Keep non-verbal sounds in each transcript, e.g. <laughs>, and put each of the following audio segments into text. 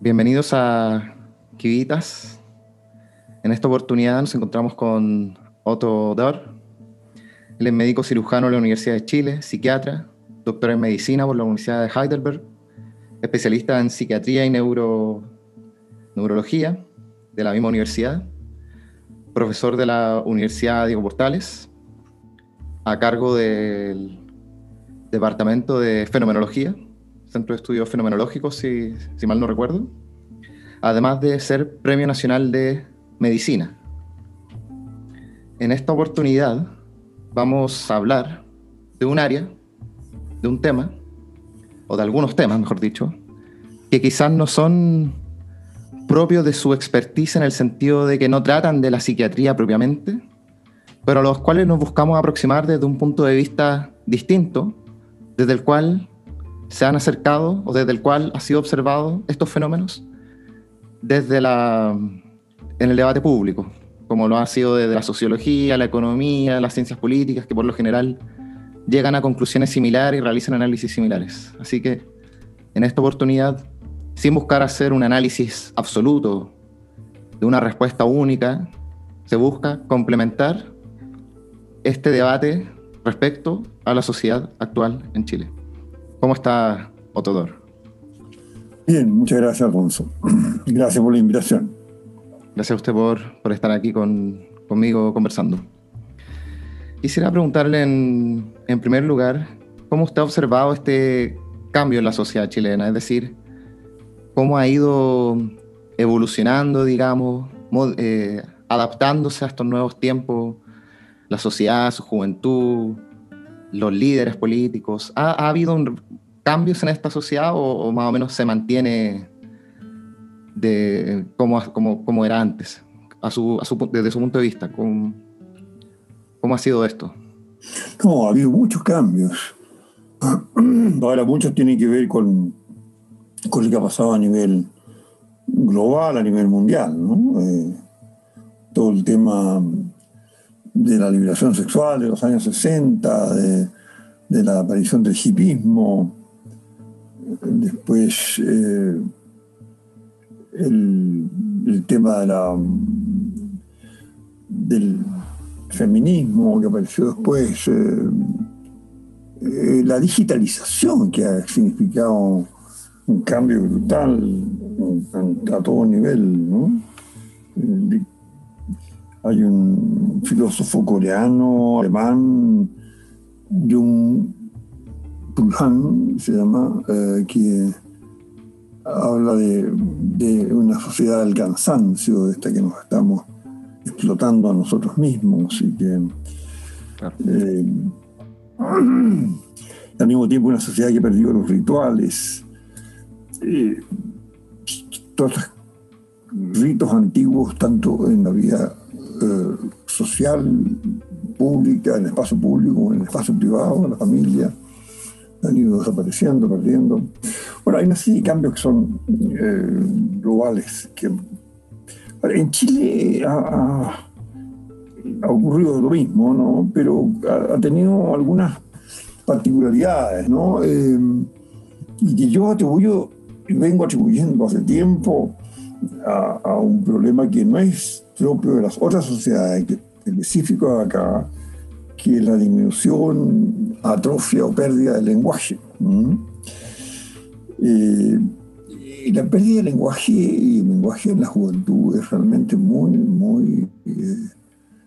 Bienvenidos a Kivitas. En esta oportunidad nos encontramos con Otto Dor. Él es médico cirujano de la Universidad de Chile, psiquiatra, doctor en medicina por la Universidad de Heidelberg, especialista en psiquiatría y neuro, neurología de la misma universidad, profesor de la Universidad Diego Portales, a cargo del Departamento de Fenomenología Centro de Estudios Fenomenológicos, si, mal no recuerdo, además de ser Premio Nacional de Medicina. En esta oportunidad vamos a hablar de un área, de un tema, o de algunos temas, mejor dicho, que quizás no son propios de su expertise en el sentido de que no tratan de la psiquiatría propiamente, pero a los cuales nos buscamos aproximar desde un punto de vista distinto, desde el cual se han acercado o desde el cual ha sido observado estos fenómenos desde la, en el debate público, como lo ha sido desde la sociología, la economía, las ciencias políticas, que por lo general llegan a conclusiones similares y realizan análisis similares. Así que en esta oportunidad, sin buscar hacer un análisis absoluto de una respuesta única, se busca complementar este debate respecto a la sociedad actual en Chile. ¿Cómo está Otodor? Bien, muchas gracias, Alfonso. <clears throat> Gracias por la invitación. Gracias a usted por, por estar aquí con, conmigo conversando. Quisiera preguntarle en, en, primer lugar, ¿cómo usted ha observado este cambio en la sociedad chilena? Es decir, ¿cómo ha ido evolucionando, digamos, eh, adaptándose a estos nuevos tiempos, la sociedad, su juventud, los líderes políticos? ¿Ha, ha habido cambios en esta sociedad o, más o menos se mantiene de como, como, como era antes, a su, a su, desde su punto de vista? ¿Cómo, cómo ha sido esto? No, ha habido muchos cambios. <clears throat> Ahora muchos tienen que ver con, con lo que ha pasado a nivel global, a nivel mundial, ¿no? Eh, todo el tema de la liberación sexual de los años 60, de, la aparición del hipismo, después eh, el, tema de la, del feminismo que apareció después, eh, eh, la digitalización que ha significado un cambio brutal a todo nivel. ¿no? Hay un filósofo coreano, alemán, Jung Pulhan, se llama, eh, que habla de, una sociedad del cansancio, de esta que nos estamos explotando a nosotros mismos y que eh, <clears throat> al mismo tiempo una sociedad que perdió los rituales. Eh, todos los ritos antiguos, tanto en la vida social, pública, en el espacio público, en el espacio privado, en la familia, han ido desapareciendo, perdiendo. Bueno, hay una serie de cambios que son eh, globales. Que, en Chile ha, ocurrido lo mismo, ¿no? pero ha, tenido algunas particularidades, ¿no? Eh, y que yo atribuyo, vengo atribuyendo hace tiempo a, a, un problema que no es propio de las otras sociedades, que específico acá, que la disminución, atrofia o pérdida del lenguaje. Eh, y la pérdida del lenguaje y el lenguaje en la juventud es realmente muy, muy eh,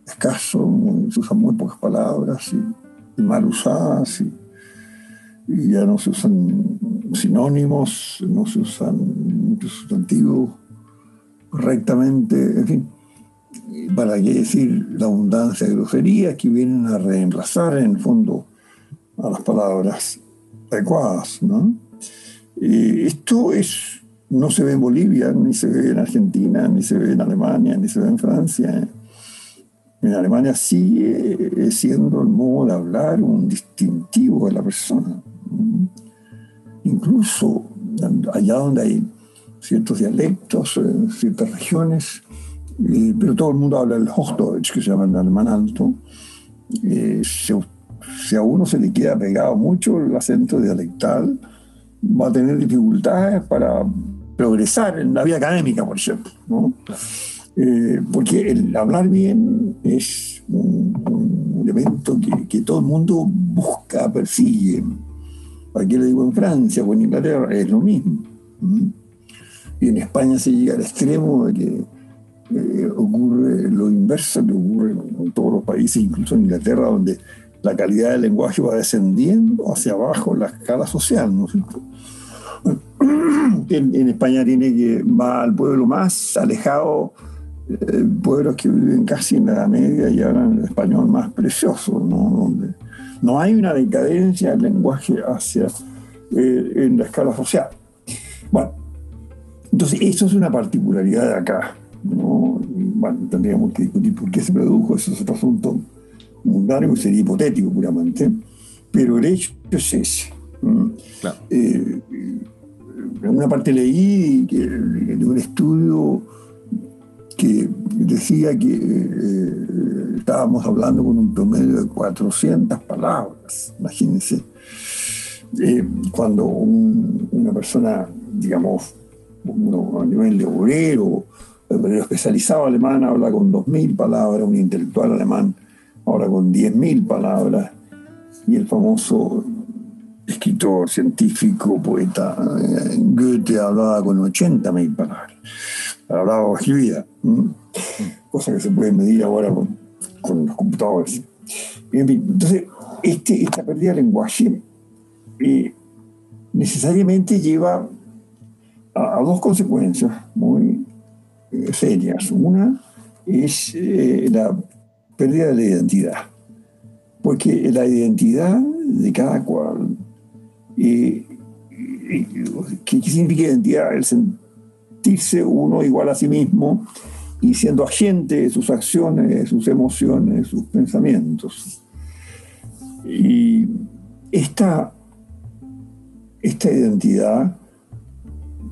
escaso, se usan muy pocas palabras y, mal usadas y, ya no se usan sinónimos, no se usan muchos sustantivos correctamente, en fin para qué decir la abundancia de groserías que vienen a reemplazar en el fondo a las palabras adecuadas. ¿no? esto es, no se ve en Bolivia, ni se ve en Argentina, ni se ve en Alemania, ni se ve en Francia. En Alemania sigue siendo el modo de hablar un distintivo de la persona. Incluso allá donde hay ciertos dialectos, en ciertas regiones, pero todo el mundo habla el Hochdeutsch, que se llama el alemán alto. Eh, si, a uno se le queda pegado mucho el acento dialectal, va a tener dificultades para progresar en la vida académica, por ejemplo. ¿no? Eh, porque el hablar bien es un, elemento que, que, todo el mundo busca, persigue. ¿Para qué lo digo en Francia o en Inglaterra? Es lo mismo. Y en España se llega al extremo de que inverso que ocurre en todos los países, incluso en Inglaterra, donde la calidad del lenguaje va descendiendo hacia abajo en la escala social, ¿no es cierto? En, España tiene que va al pueblo más alejado, eh, pueblos que viven casi en la Media y hablan el español más precioso, ¿no? Donde no hay una decadencia del lenguaje hacia eh, en la escala social. Bueno, entonces eso es una particularidad de acá. ¿No? Bueno, tendríamos que discutir por qué se produjo, eso es otro asunto mundano y sería hipotético puramente, pero el hecho es ese. Eh, en una parte leí que, de un estudio que decía que eh, estábamos hablando con un promedio de 400 palabras, imagínense. Eh, cuando una persona, digamos, a nivel de obrero, obrero especializado alemán habla con 2.000 palabras, un intelectual alemán ahora con 10.000 palabras, y el famoso escritor, científico, poeta eh, Goethe hablaba con 80.000 palabras. Hablaba o escribía, cosa que se puede medir ahora con, los computadores. entonces, este, esta pérdida de lenguaje eh, necesariamente lleva a, dos consecuencias muy serias. Una es la pérdida de la identidad. Porque la identidad de cada cual, ¿qué, significa identidad? El sentirse uno igual a sí mismo y siendo agente de sus acciones, sus emociones, sus pensamientos. Y esta, esta identidad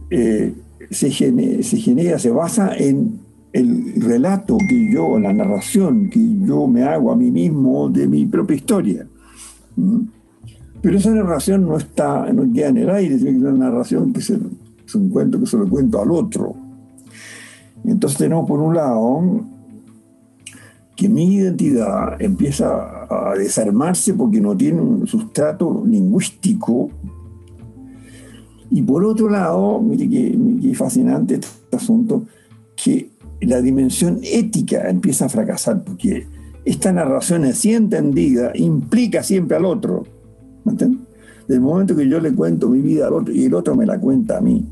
eh, se, se genera, se basa en el relato que yo, la narración que yo me hago a mí mismo de mi propia historia. ¿Mm? Pero esa narración no está, no queda en el aire, es una narración que es, un cuento que se lo cuento al otro. Entonces tenemos por un lado que mi identidad empieza a desarmarse porque no tiene un sustrato lingüístico. Y por otro lado, mire qué fascinante este asunto, que la dimensión ética empieza a fracasar porque esta narración así entendida implica siempre al otro. ¿Me entiendes? Del momento que yo le cuento mi vida al otro y el otro me la cuenta a mí,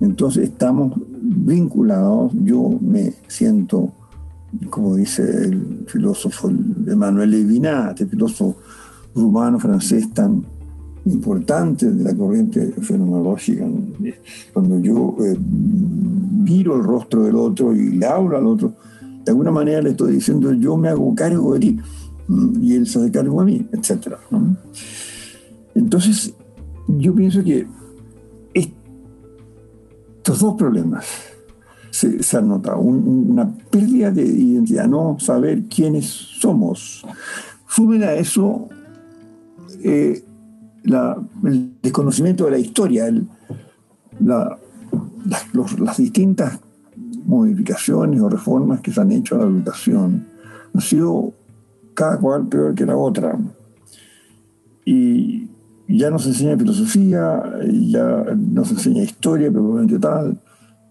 entonces estamos vinculados, yo me siento, como dice el filósofo Emmanuel Levinas, este filósofo rumano francés tan importante de la corriente fenomenológica, cuando yo eh, miro el rostro del otro y le hablo al otro, de alguna manera le estoy diciendo yo me hago cargo de ti y él se hace cargo de mí, etc. Entonces, yo pienso que estos dos problemas se, han notado, una pérdida de identidad, no saber quiénes somos. Sumen a eso eh, el desconocimiento de la historia, las, distintas modificaciones o reformas que se han hecho a la educación han sido cada cual peor que la otra. Y ya no se enseña filosofía, ya no se enseña historia probablemente tal.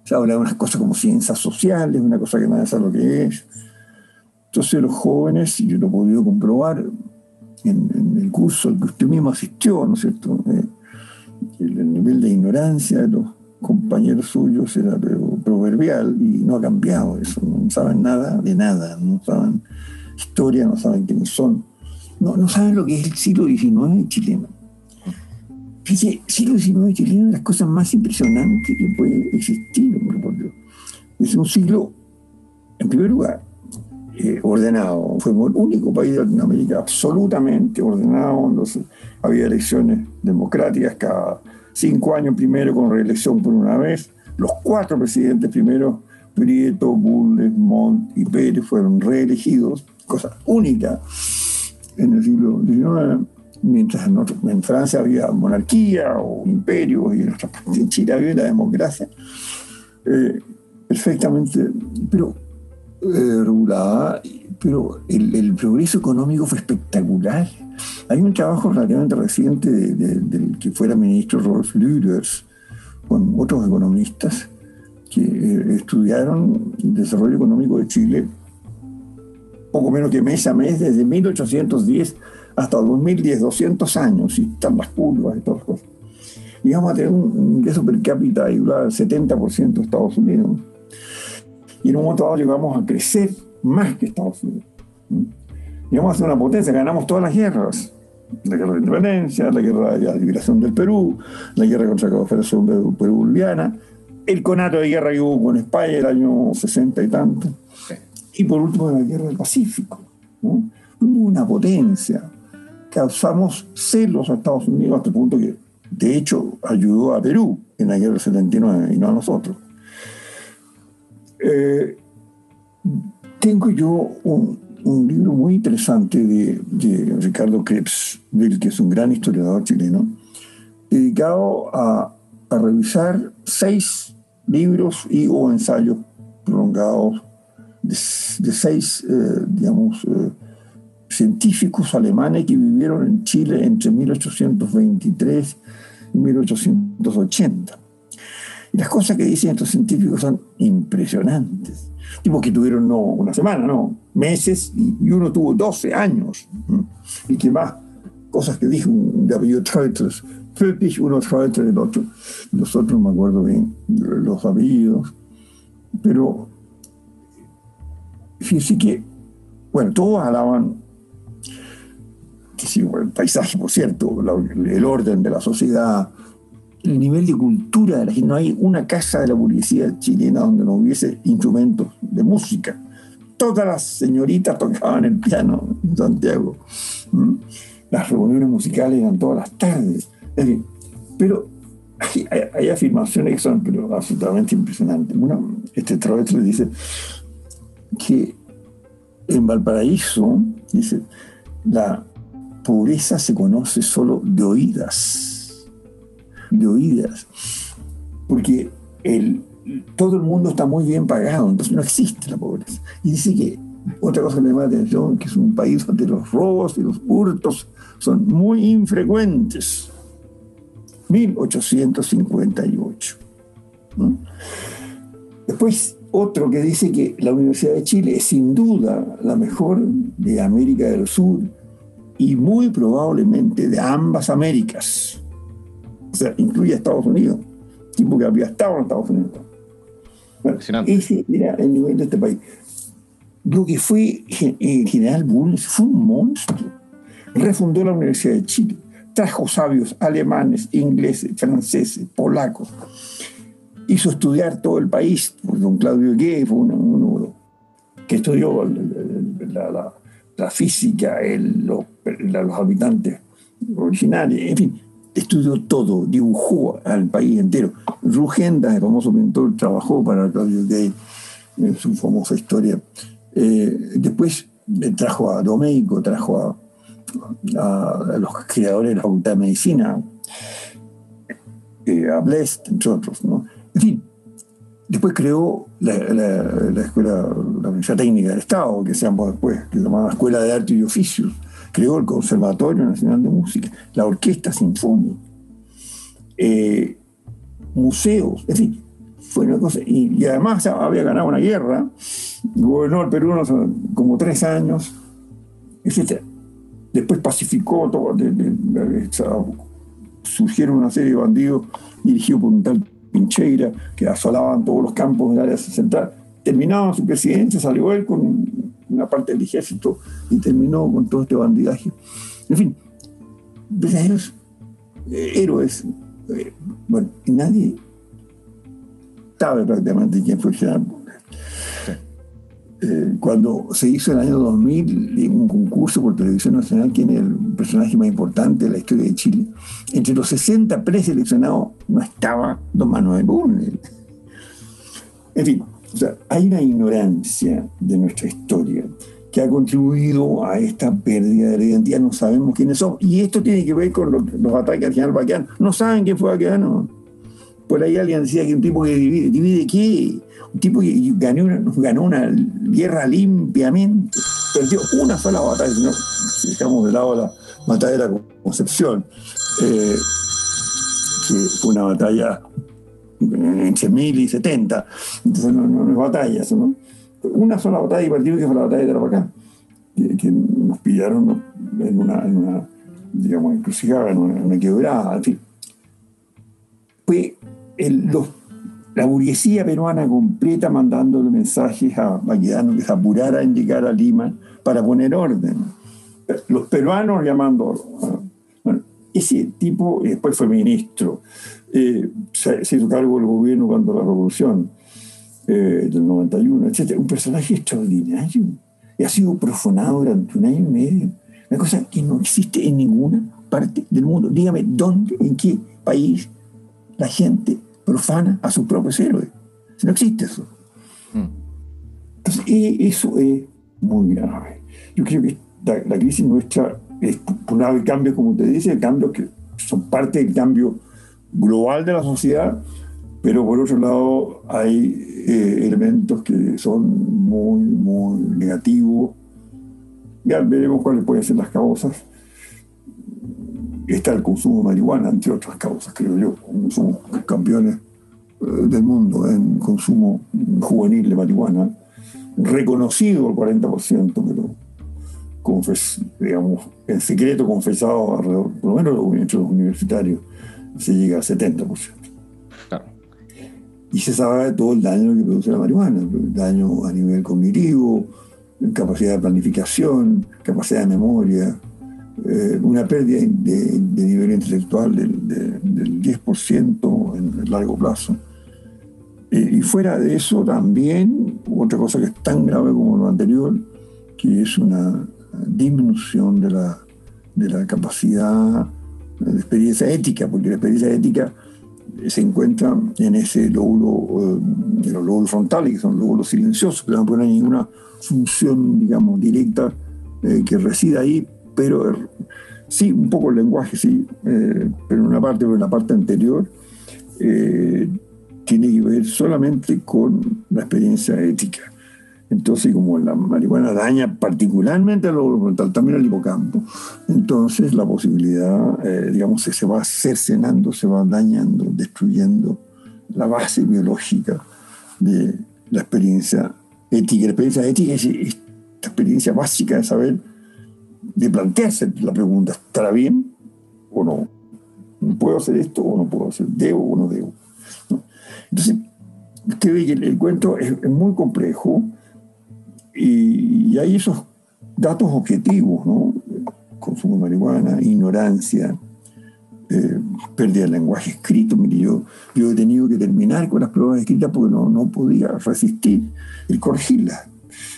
Se habla de unas cosas como ciencias sociales, una cosa que nadie sabe lo que es. Entonces los jóvenes, y yo lo he podido comprobar, en, el curso al que usted mismo asistió, ¿no es cierto? Eh, el, nivel de ignorancia de los compañeros suyos era proverbial y no ha cambiado eso, no saben nada de nada, no saben historia, no saben quiénes son, no, no saben lo que es el siglo XIX chileno. Fíjese, siglo XIX chileno es de las cosas más impresionantes que puede existir, hombre, por Dios. Es un siglo, en primer lugar, eh, ordenado. Fuimos el único país de Latinoamérica absolutamente ordenado, donde había elecciones democráticas cada cinco años primero con reelección por una vez. Los cuatro presidentes primero, Prieto, Bulnes, Montt y Pérez, fueron reelegidos, cosa única en el siglo XIX. mientras en, Francia había monarquía o imperio y en en Chile había la democracia, eh, perfectamente, pero eh, regulada, pero el, progreso económico fue espectacular. Hay un trabajo relativamente reciente del que fuera ministro Rolf Lüders con otros economistas que eh, estudiaron el desarrollo económico de Chile poco menos que mes a mes desde 1810 hasta 2010, 200 años, y están las curvas y todas las cosas. Y vamos a tener un ingreso per cápita al 70% de Estados Unidos. Y en un momento dado llegamos a crecer más que Estados Unidos. Y vamos a ser una potencia, ganamos todas las guerras. La guerra de independencia, la guerra de la liberación del Perú, la guerra contra la Confederación Perú-Boliviana, el conato de guerra que hubo con España el año 60 y tanto. Y por último, la guerra del Pacífico. Hubo una potencia causamos celos a Estados Unidos hasta el punto que, de hecho, ayudó a Perú en la guerra del 79 y no a nosotros. Eh, tengo yo un, libro muy interesante de, Ricardo Krebs, que es un gran historiador chileno, dedicado a, revisar seis libros y o ensayos prolongados de, seis, eh, digamos, eh, científicos alemanes que vivieron en Chile entre 1823 y 1880. Las cosas que dicen estos científicos son impresionantes. Tipo que tuvieron no una semana, no, meses, y, uno tuvo 12 años. Y que más cosas que dijo David Treuters, Friedrich, uno Treuters, el otro. Los otros no me acuerdo bien los apellidos. Pero fíjense que, bueno, todos alaban que sí, el paisaje, por cierto, el orden de la sociedad, el nivel de cultura de la gente. No hay una casa de la burguesía chilena donde no hubiese instrumentos de música. Todas las señoritas tocaban el piano en Santiago. Las reuniones musicales eran todas las tardes. pero hay, afirmaciones que son absolutamente impresionantes. Uno, este le dice que en Valparaíso, dice, la, pobreza se conoce solo de oídas, de oídas, porque el, todo el mundo está muy bien pagado, entonces no existe la pobreza. Y dice que otra cosa que me llama la atención, que es un país donde los robos y los hurtos son muy infrecuentes. 1858. Después otro que dice que la Universidad de Chile es sin duda la mejor de América del Sur y muy probablemente de ambas Américas. O sea, incluye a Estados Unidos, tipo que había estado en Estados Unidos. ese era el nivel de este país. Lo que fue el general Bulnes fue un monstruo. Refundó la Universidad de Chile, trajo sabios alemanes, ingleses, franceses, polacos. Hizo estudiar todo el país. Don Claudio Gué fue uno, que estudió la la física, el, los, los habitantes originales, en fin, estudió todo, dibujó al país entero. Rugenda, el famoso pintor, trabajó para Claudio Gay su famosa historia. Eh, después trajo a Domeico, trajo a, los creadores de la Facultad de Medicina, eh, a Blest, entre otros. En fin, Después creó la, escuela, la Universidad Técnica del Estado, que se después, que se llamaba Escuela de Arte y Oficios. Creó el Conservatorio Nacional de Música, la Orquesta Sinfónica, eh, museos, en fin, fue una cosa. Y, además había ganado una guerra, gobernó el Perú como tres años, etc. Después pacificó todo, surgieron una serie de bandidos dirigidos por un tal Pincheira, que asolaban todos los campos del área central. Terminaba su presidencia, salió él con una parte del ejército y terminó con todo este bandidaje. En fin, verdaderos eh, héroes. Eh, bueno, y nadie sabe prácticamente quién fue el general eh, cuando se hizo en el año 2000 un concurso por Televisión Nacional, quién es el personaje más importante de la historia de Chile, entre los 60 preseleccionados no estaba don Manuel Bunel. En fin, o sea, hay una ignorancia de nuestra historia que ha contribuido a esta pérdida de la identidad. No sabemos quiénes son. Y esto tiene que ver con los, ataques al general Baqueano. No saben quién fue Baqueano. Por ahí alguien decía que un tipo que divide, ¿divide qué? Un tipo que ganó una, ganó una guerra limpiamente, perdió una sola batalla, si dejamos de lado la batalla de la Concepción, eh, que fue una batalla entre mil y setenta, entonces no, no, es batalla ¿no? Una sola batalla y partido que fue la batalla de Tarapacá, que, que nos pillaron en una, en una digamos, encrucijada, en una, en una quebrada, en fin. Fue el, los, la burguesía peruana completa mandándole mensajes a Baquedano que se apurara en llegar a Lima para poner orden. Los peruanos llamando. Ese tipo después fue ministro, eh, se, se, hizo cargo del gobierno cuando la revolución eh, del 91, etc. Un personaje extraordinario y ha sido profanado durante un año y medio. Una cosa que no existe en ninguna parte del mundo. Dígame, ¿dónde, en qué país la gente profana a sus propios héroes. No existe eso. Entonces, eso es muy grave. Yo creo que la, la crisis nuestra por un lado, el cambio, como usted dice, el cambio que son parte del cambio global de la sociedad, pero por otro lado hay eh, elementos que son muy, muy negativos. Ya veremos cuáles pueden ser las causas está el consumo de marihuana, entre otras causas, creo yo. Somos campeones eh, del mundo en consumo juvenil de marihuana, reconocido el 40%, pero confes, digamos, en secreto confesado alrededor, por lo menos entre los universitarios, se llega al 70%. Claro. Y se sabe todo el daño que produce la marihuana, el daño a nivel cognitivo, capacidad de planificación, capacidad de memoria, eh, una pérdida de, de, nivel intelectual del, de, del 10% en el largo plazo. Eh, y fuera de eso también, otra cosa que es tan grave como lo anterior, que es una disminución de la, de la capacidad de experiencia ética, porque la experiencia ética se encuentra en ese lóbulo, eh, los lóbulos frontales, que son lóbulos silenciosos, que no ponen ninguna función, digamos, directa eh, que resida ahí, pero sí, un poco el lenguaje, sí, eh, pero en una parte, pero en la parte anterior eh, tiene que ver solamente con la experiencia ética. Entonces, como la marihuana daña particularmente frontal, también al hipocampo, entonces la posibilidad, eh, digamos, se va cercenando, se va dañando, destruyendo la base biológica de la experiencia ética. La experiencia ética es esta experiencia básica de saber de plantearse la pregunta, ¿estará bien o no? ¿Puedo hacer esto o no puedo hacer? ¿Debo o no debo? Entonces, usted ve que el, cuento es, es, muy complejo y, y, hay esos datos objetivos, ¿no? Consumo de marihuana, ignorancia, eh, pérdida del lenguaje escrito. Mire, yo, yo he tenido que terminar con las pruebas escritas porque no, no podía resistir el corregirlas.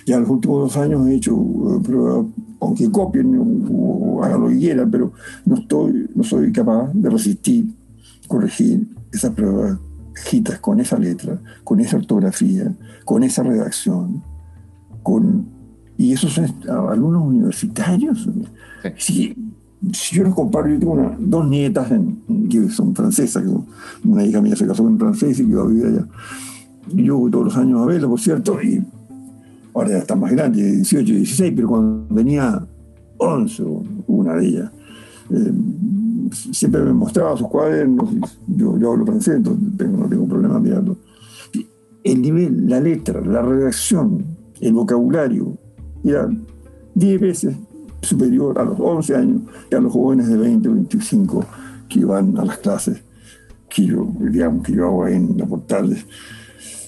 Ya en los últimos dos años he hecho uh, pruebas aunque copien o, hagan lo que quieran, pero no, estoy, no soy capaz de resistir, corregir esas pruebas escritas con esa letra, con esa ortografía, con esa redacción, con, y esos son alumnos universitarios. Sí. Si, si, yo los comparo, yo tengo una, dos nietas en, que son francesas, que una hija mía se casó con un francés y que va a vivir allá. Y yo voy todos los años a verla, por cierto, y ahora ya está más grande, 18, 16, pero cuando tenía 11, una de ellas, eh, siempre me mostraba sus cuadernos, yo, yo hablo francés, entonces tengo, no tengo problema mirando. El nivel, la letra, la redacción, el vocabulario, era 10 veces superior a los 11 años que a los jóvenes de 20 o 25 que van a las clases que yo, digamos, que yo hago ahí en la portales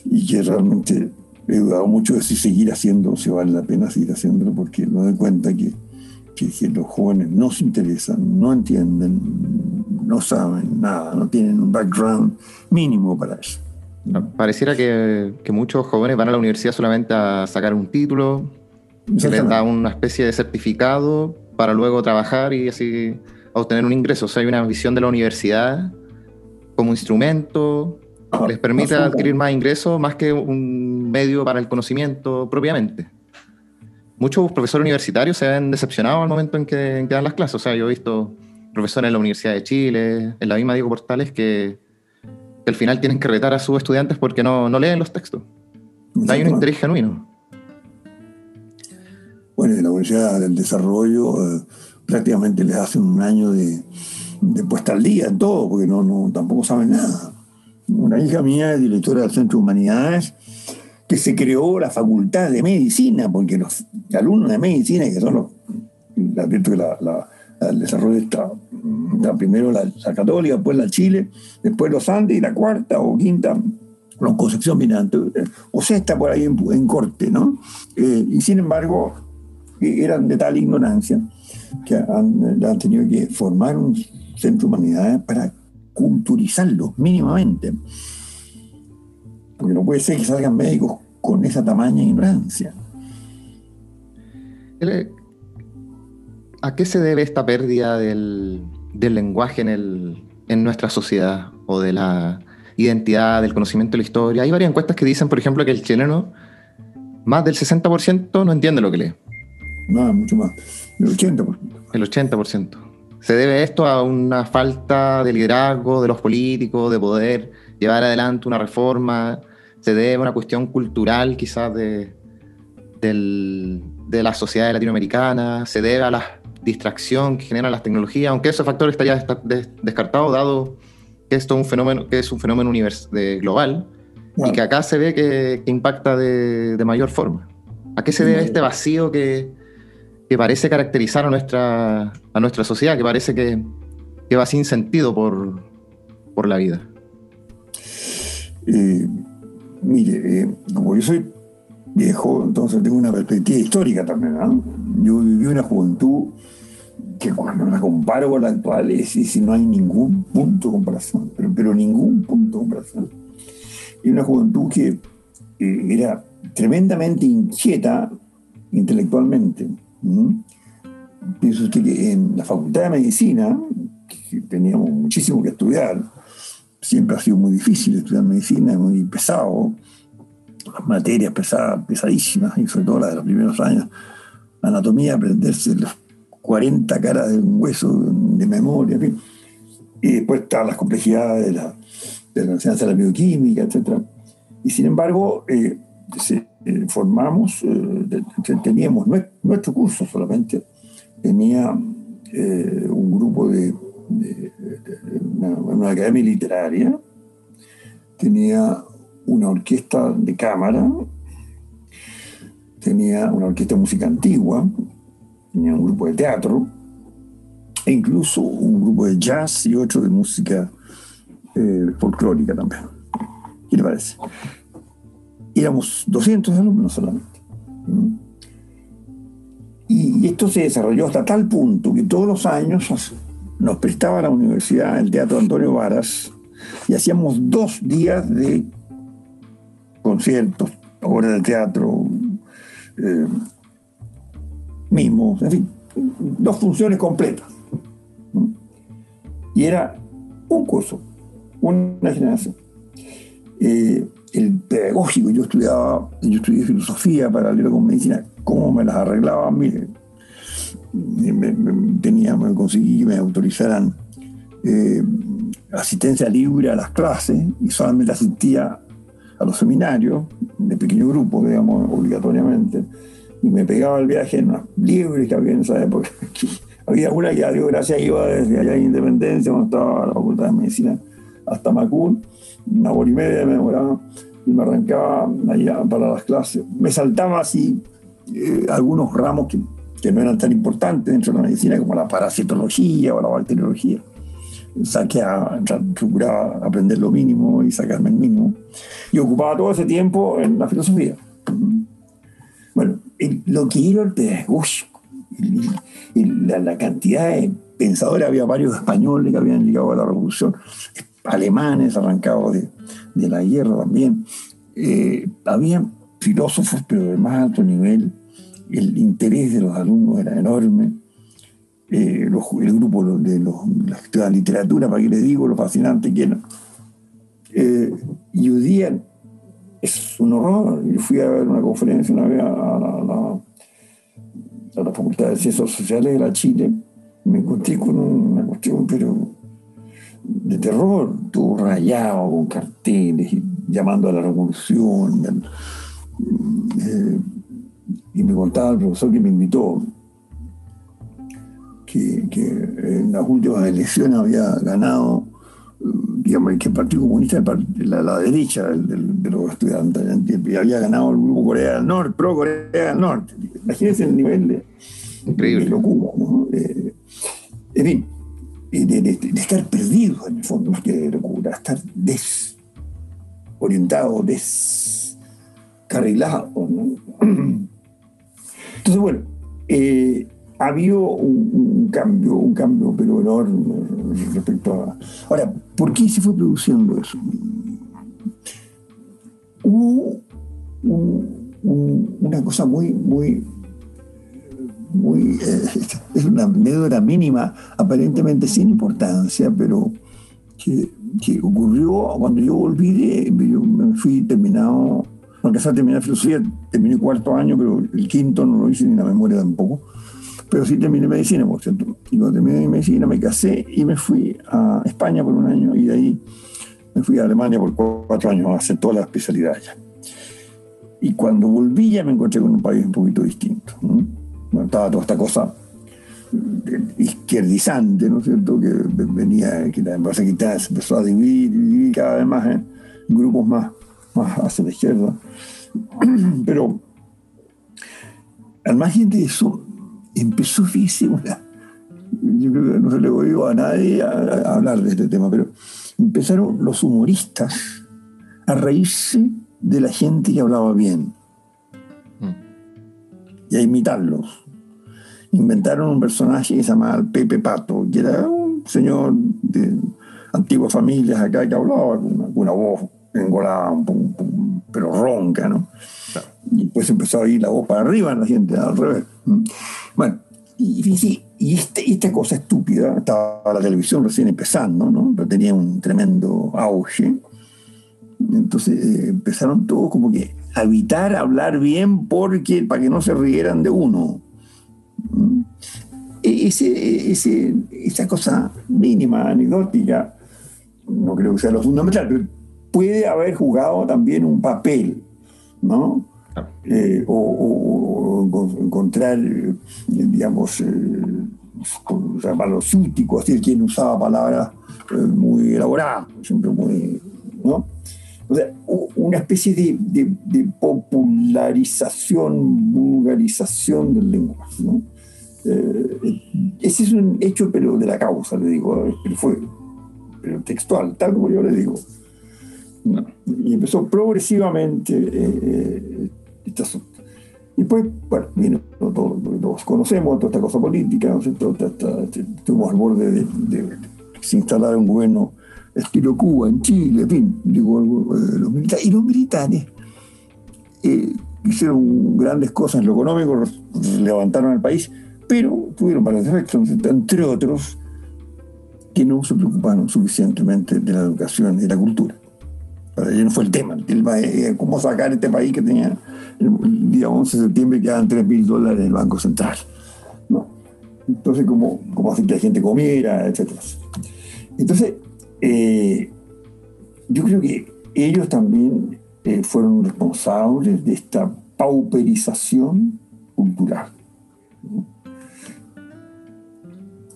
y que realmente he dudado mucho de si seguir haciendo, si vale la pena seguir haciéndolo, porque me doy cuenta que, que, los jóvenes no se interesan, no entienden, no saben nada, no tienen un background mínimo para eso. Pareciera que, que muchos jóvenes van a la universidad solamente a sacar un título, se les da una especie de certificado para luego trabajar y así obtener un ingreso. O sea, hay una visión de la universidad como instrumento les permite adquirir más ingresos más que un medio para el conocimiento propiamente. muchos profesores universitarios se ven decepcionados al momento en que, dan las clases. O sea, yo he visto profesores en la Universidad de Chile, en la misma Diego Portales, que, al final tienen que retar a sus estudiantes porque no, leen los textos. hay un interés genuino. Bueno, en la Universidad del Desarrollo eh, prácticamente les hacen un año de, de, puesta al día en todo, porque no, no, tampoco saben nada. Una hija mía es directora del Centro de Humanidades que se creó la facultad de medicina, porque los alumnos de medicina, que son los, que la, el desarrollo está, primero la, católica, después la Chile, después los Andes y la cuarta o quinta, la Concepción Minante, o sexta por ahí en, corte, ¿no? Eh, y sin embargo, eran de tal ignorancia que han, tenido que formar un centro de humanidades para culturizarlos mínimamente. Porque no puede ser que salgan médicos con esa tamaña ignorancia. ¿A qué se debe esta pérdida del, lenguaje en, en, nuestra sociedad o de la identidad, del conocimiento de la historia? Hay varias encuestas que dicen, por ejemplo, que el chileno, más del 60% no entiende lo que lee. No, mucho más. El 80%. El 80%. ¿Se debe esto a una falta de liderazgo de los políticos, de poder llevar adelante una reforma? ¿Se debe a una cuestión cultural quizás de, de la sociedad latinoamericana? ¿Se debe a la distracción que generan las tecnologías? Aunque ese factor está ya descartado, dado que esto es un fenómeno, que es un fenómeno global y que acá se ve que, impacta de, de, mayor forma. ¿A qué se debe este vacío que, que parece caracterizar a nuestra, a nuestra sociedad, que parece que, que va sin sentido por, por la vida. Eh, mire, eh, como yo soy viejo, entonces tengo una perspectiva histórica también. ¿no? Yo viví una juventud que cuando la comparo con la actual es si no hay ningún punto de comparación, pero, pero ningún punto de comparación. Y una juventud que eh, era tremendamente inquieta intelectualmente Pienso usted que en la Facultad de Medicina, que teníamos muchísimo que estudiar, siempre ha sido muy difícil estudiar medicina, muy pesado, las materias pesadas, pesadísimas, y sobre todo las de los primeros años, anatomía, aprenderse las 40 caras de un hueso de memoria, Y después están las complejidades de la, de la enseñanza de la bioquímica, etc. Y sin embargo, eh, eh, formamos, eh, teníamos nuestro curso solamente, tenía un grupo de, una, academia literaria, tenía una orquesta de cámara, tenía una orquesta de música antigua, tenía un grupo de teatro, e incluso un grupo de jazz y otro de música folclórica también. ¿Qué le parece? éramos 200 alumnos solamente. Y esto se desarrolló hasta tal punto que todos los años nos prestaba la universidad el Teatro Antonio Varas y hacíamos dos días de conciertos, obras de teatro, eh, mimos, en fin, dos funciones completas. Y era un curso, una generación. Eh, el pedagógico, yo estudiaba, yo estudié filosofía paralelo con medicina, cómo me las arreglaban, mire, me, tenía, me conseguí que me autorizaran eh, asistencia libre a las clases y solamente asistía a los seminarios de pequeño grupo, digamos, obligatoriamente, y me pegaba el viaje en las libres que había en esa época. <laughs> había una que, Dios gracias, iba desde allá en Independencia, cuando estaba la Facultad de Medicina, hasta Macul, una hora y media me demoraba y me arrancaba allá para las clases. Me saltaba así eh, algunos ramos que, que, no eran tan importantes dentro de la medicina como la parasitología o la bacteriología. Saqué a, procuraba aprender lo mínimo y sacarme el mínimo. Y ocupaba todo ese tiempo en la filosofía. Lo que era el pedagógico, la, cantidad de pensadores, había varios españoles que habían llegado a la revolución, alemanes arrancados de, de la guerra también. Eh, había filósofos, pero de más alto nivel. El interés de los alumnos era enorme. Eh, el grupo de, los, la literatura, para que les digo lo fascinante que era. Eh, es un horror. Yo fui a ver una conferencia una vez a, la, a la Facultad de Ciencias Sociales de la Chile, me encontré con una cuestión, pero de terror, todo rayado con carteles, llamando a la revolución. Eh, y me contaba el profesor que me invitó que, en las últimas elecciones había ganado, digamos, que el Partido Comunista, la, la derecha de los estudiantes, y había ganado el grupo Corea del Norte, pro Corea del Norte. Imagínense el nivel de, Increíble. locura, ¿no? Eh, en fin, de, estar perdido en el fondo, más que de locura, estar desorientado, descarrilado. <clears throat> Entonces, bueno, eh, ha habido un, cambio, un cambio pero enorme respecto a... Ahora, ¿por qué se fue produciendo eso? Hubo una cosa muy, muy, muy... <laughs> Es una anécdota mínima, aparentemente sin importancia, pero que, ocurrió cuando yo volví, yo me fui terminado, no alcanzé a terminar filosofía, terminé cuarto año, pero el quinto no lo hice ni la memoria tampoco pero sí terminé medicina, por cierto. Y cuando terminé medicina me casé y me fui a España por un año y de ahí me fui a Alemania por cuatro años hacer todas las especialidades allá. Y cuando volví ya me encontré con un país un poquito distinto. Bueno, estaba toda esta cosa izquierdizante, ¿no es cierto? Que venía, que la embajada se empezó a dividir, dividir cada vez más en grupos más, más hacia la izquierda. <clears throat> Pero al margen de eso, empezó, fíjese, una, yo creo que no se le oído a nadie a, hablar de este tema, pero empezaron los humoristas a reírse de la gente que hablaba bien y a imitarlos. Inventaron un personaje que se llamaba Pepe Pato, que era un señor de antiguas familias acá que hablaba con una, voz engolada, pero ronca, ¿no? Y después empezó a ir la voz para arriba en la gente, al revés. Bueno, y, y este, esta cosa estúpida, estaba la televisión recién empezando, ¿no? Pero tenía un tremendo auge. Entonces eh, empezaron todos como que a evitar hablar bien porque, para que no se rieran de uno. E, ese, ese, esa cosa mínima, anecdótica, no creo que sea lo fundamental, pero puede haber jugado también un papel, ¿no? Eh, o, encontrar, eh, digamos, eh, sútico, es decir, quien usaba palabras muy elaboradas, siempre muy, ¿no? O sea, una especie de, popularización, vulgarización del lenguaje, ¿no? ese es un hecho, pero de la causa, le digo, pero fue pero textual, tal como yo le digo. Y empezó progresivamente y pues, bueno, vino, todos, conocemos toda esta cosa política, ¿no? Este, estuvimos al borde de, de, se instalar un gobierno estilo Cuba en Chile, en fin, digo, eh, los militares. Y los militares eh, hicieron grandes cosas en lo económico, levantaron el país, pero tuvieron varios efectos, entre otros, que no se preocuparon suficientemente de la educación y la cultura. No fue el tema. El, eh, cómo sacar este país que tenía el, día 11 de septiembre quedaban 3 mil dólares en el Banco Central. ¿no? Entonces, cómo, cómo hacer que la gente comiera, etcétera. Entonces, eh, yo creo que ellos también eh, fueron responsables de esta pauperización cultural.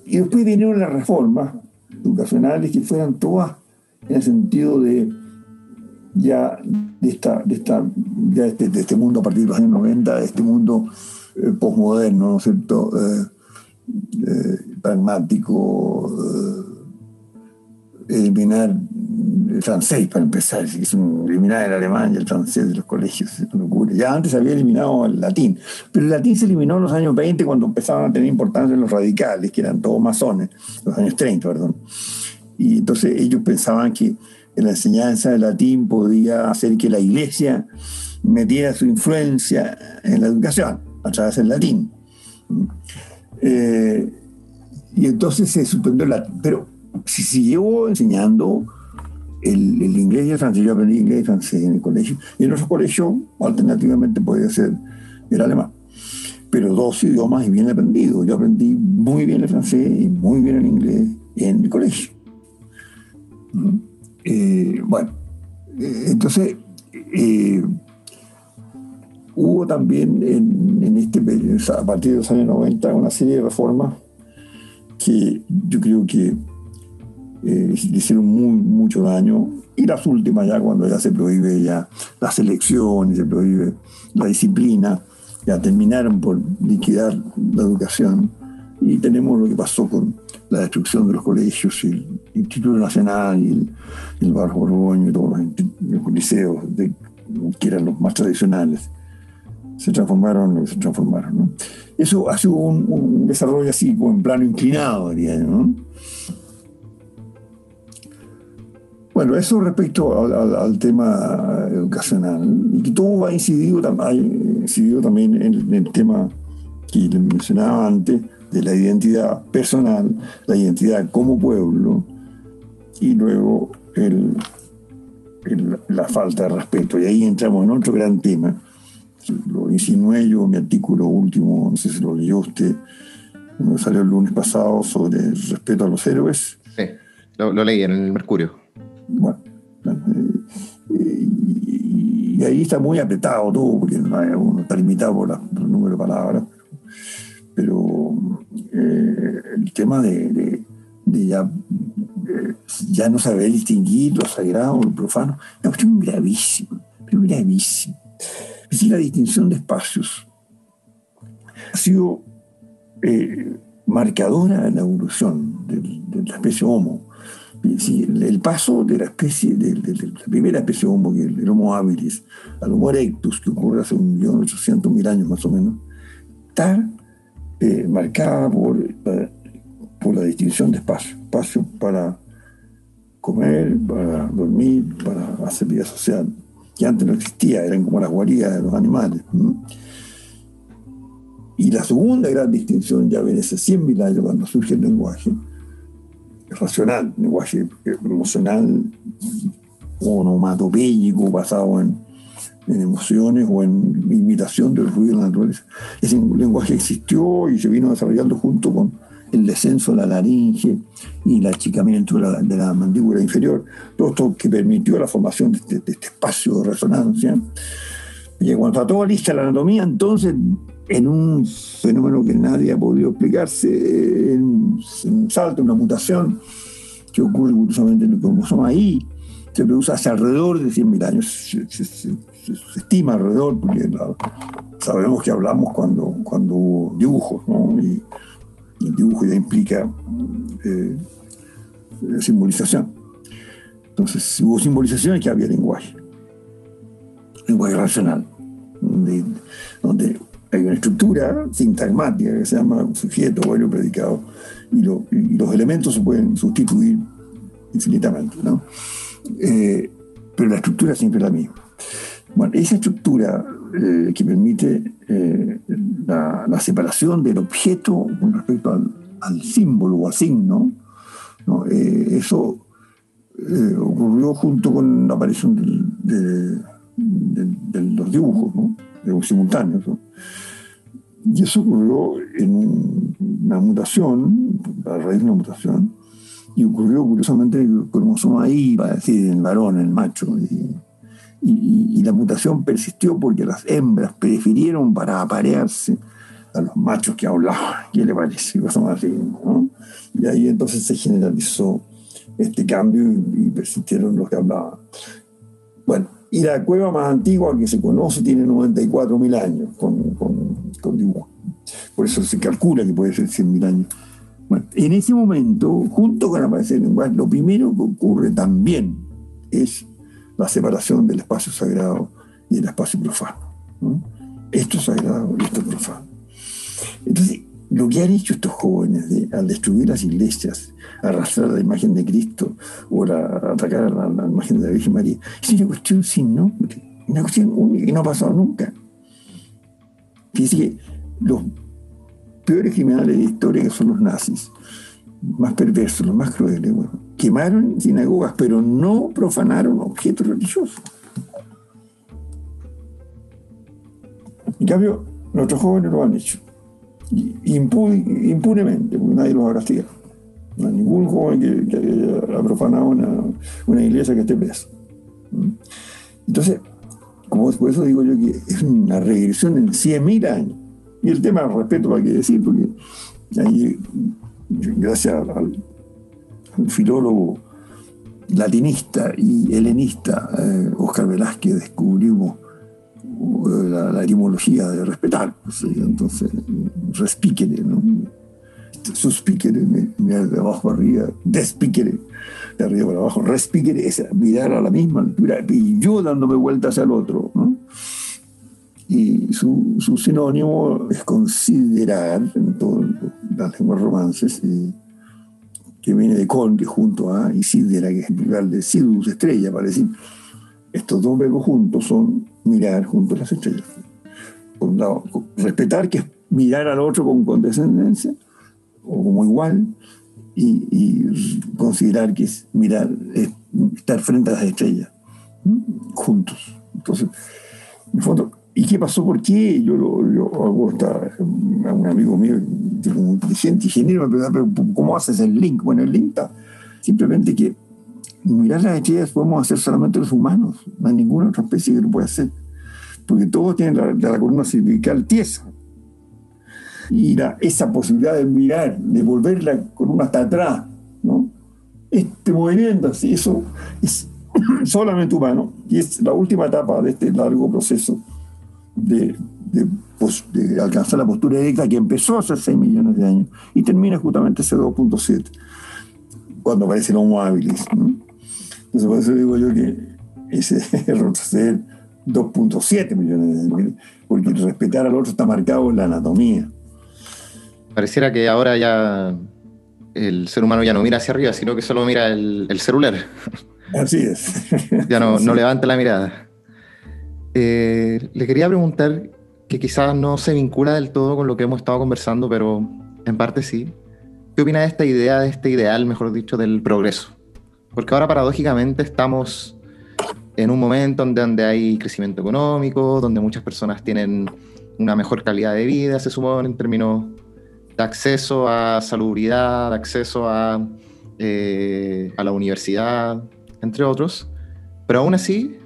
Y después vinieron las reformas educacionales que fueran todas en el sentido de ya de, esta, de, esta, ya de, este mundo a partir de los años 90, de este mundo eh, postmoderno, ¿no es cierto? Eh, eh, pragmático, eliminar el francés para empezar, es eliminar el alemán y el francés de los colegios, es locura. Ya antes había eliminado el latín, pero el latín se eliminó en los años 20 cuando empezaban a tener importancia los radicales, que eran todos masones, los años 30, perdón. Y entonces ellos pensaban que la enseñanza del latín podía hacer que la iglesia metiera su influencia en la educación a través del latín. Eh, y entonces se suspendió el latín. Pero si siguió enseñando el, inglés y el francés, yo aprendí inglés y francés en el colegio, y en otros colegios alternativamente podía ser el alemán. pero dos idiomas y bien aprendido. Yo aprendí muy bien el francés y muy bien el inglés en el colegio. ¿Mm? Eh, bueno, eh, entonces eh, hubo también en, este a partir de los años 90 una serie de reformas que yo creo que le hicieron muy, mucho daño. Y las últimas ya cuando ya se prohíbe ya la selección y se prohíbe la disciplina ya terminaron por liquidar la educación. Y tenemos lo que pasó con la destrucción de los colegios y Instituto Nacional y el, el Bar y todos los, liceos que eran los más tradicionales se transformaron se transformaron eso ha sido un, desarrollo así como en plano inclinado diría ¿no? Bueno, eso respecto al, tema educacional, y que todo ha incidido, ha incidido también en, el tema que mencionaba antes, de la identidad personal, la identidad como pueblo, y luego la falta de respeto. Y ahí entramos en otro gran tema. Lo insinué yo en mi artículo último, no sé si lo leyó usted, uno salió el lunes pasado sobre el respeto a los héroes. Sí, lo leí en el Mercurio. Bueno, y, ahí está muy apretado todo, porque uno está limitado por, el número de palabras. Pero eh, el tema de, ya, ya no saber distinguir lo sagrado, lo profano, es una cuestión gravísima, gravísima. Es decir, la distinción de espacios ha sido eh, marcadora en la evolución de la especie Homo el paso de la especie, de, la primera especie Homo, el, Homo habilis, al Homo erectus, que ocurre hace un millón ochocientos mil años más o menos, está eh, marcada por, eh, por la distinción de espacio. Espacio para comer, para dormir, para hacer vida social, que antes no existía, eran como las guaridas de los animales. Y la segunda gran distinción ya viene hace 100.000 años cuando surge el lenguaje, racional, lenguaje emocional onomatopéyico basado en, en, emociones o en imitación del ruido de la naturaleza. Ese lenguaje existió y se vino desarrollando junto con el descenso de la laringe y el achicamiento de la, mandíbula inferior, todo esto que permitió la formación de este, de este espacio de resonancia. Y cuando está todo lista la anatomía, entonces en un fenómeno que nadie ha podido explicarse, en un salto, una mutación que ocurre curiosamente en el cromosoma ahí se produce hace alrededor de 100.000 años, se, estima alrededor, porque sabemos que hablamos cuando, cuando dibujos, ¿no? y, el dibujo ya implica eh, simbolización. Entonces, si hubo simbolización, que había lenguaje, lenguaje racional, donde hay una estructura sintagmática que se llama sujeto, verbo, predicado, y, los elementos se pueden sustituir infinitamente, ¿no? Eh, pero la estructura siempre es la misma. Bueno, esa estructura eh, que permite eh, la, separación del objeto con respecto al, símbolo o al signo, eso ocurrió junto con la aparición de, los dibujos, ¿no? de simultáneos. Y eso ocurrió en una mutación, a raíz de una mutación, y ocurrió curiosamente en el cromosoma I, va a decir, en el varón, en el macho. Y, la mutación persistió porque las hembras prefirieron para aparearse a los machos que hablaban. <laughs> ¿Qué le parece? así, Y ahí entonces se generalizó este cambio y, y persistieron los que hablaban. Bueno, y la cueva más antigua que se conoce tiene 94.000 años con, con, dibujo. Por eso se calcula que puede ser 100.000 años. Bueno, en ese momento, junto con aparecer el lenguaje, lo primero que ocurre también es la separación del espacio sagrado y del espacio profano. Esto es sagrado y esto es profano. Entonces, lo que han hecho estos jóvenes al destruir las iglesias, arrastrar la imagen de Cristo o atacar a la, imagen de la Virgen María, es una cuestión sin nombre, una cuestión única que no ha pasado nunca. Fíjense que los peores criminales de la historia que son los nazis, más perversos, los más crueles, quemaron sinagogas, pero no profanaron objetos religiosos. En cambio, nuestros jóvenes lo han hecho. impunemente, porque nadie los ha castigado. No hay ningún joven que, haya profanado una, iglesia que esté preso. ¿Mm? Entonces, como por eso digo yo que es una regresión en 100.000 años. Y el tema respeto, para qué decir, porque ahí, gracias al, filólogo latinista y helenista eh, Oscar Velázquez descubrimos uh, la, etimología de respetar. Pues, entonces, respíquele, ¿no? Suspíquele, mirar de abajo arriba, despíquele, de arriba para abajo, respíquele, es mirar a la misma altura, y yo dándome vueltas el otro, ¿no? Y su, sinónimo es considerar en todas las lenguas romances, que viene de con, que junto a, y sidera, que es el plural de sidus, estrella, para decir, estos dos verbos juntos son mirar junto a las estrellas. respetar, que es mirar al otro con condescendencia, o como igual, y, considerar que es mirar, estar frente a las estrellas, juntos. Entonces, en el fondo, ¿Y qué pasó? ¿Por qué? Yo, yo hago esta, un amigo mío, un inteligente ingeniero, me pregunta, ¿cómo haces el link? Bueno, el link está simplemente que mirar las estrellas podemos hacer solamente los humanos, no hay ninguna otra especie que lo pueda hacer, porque todos tienen la, columna cervical tiesa. Y esa posibilidad de mirar, de volver la columna hasta atrás, ¿no? este movimiento, así, eso es <coughs> solamente humano y es la última etapa de este largo proceso de, de, alcanzar la postura erecta que empezó hace 6 millones de años y termina justamente ese 2.7, cuando aparece el Homo habilis. Entonces, por eso digo yo que ese <laughs> retroceder 2.7 millones de años, porque respetar al otro está marcado en la anatomía. Pareciera que ahora ya el ser humano ya no mira hacia arriba, sino que solo mira el, celular. Así es. ya no, <laughs> no levanta la mirada. Eh, le quería preguntar, que quizás no se vincula del todo con lo que hemos estado conversando, pero en parte sí. ¿Qué opina de esta idea, de este ideal, mejor dicho, del progreso? Porque ahora paradójicamente estamos en un momento donde, hay crecimiento económico, donde muchas personas tienen una mejor calidad de vida, se supone, en términos de acceso a salubridad, de acceso a, eh, a la universidad, entre otros. Pero aún así,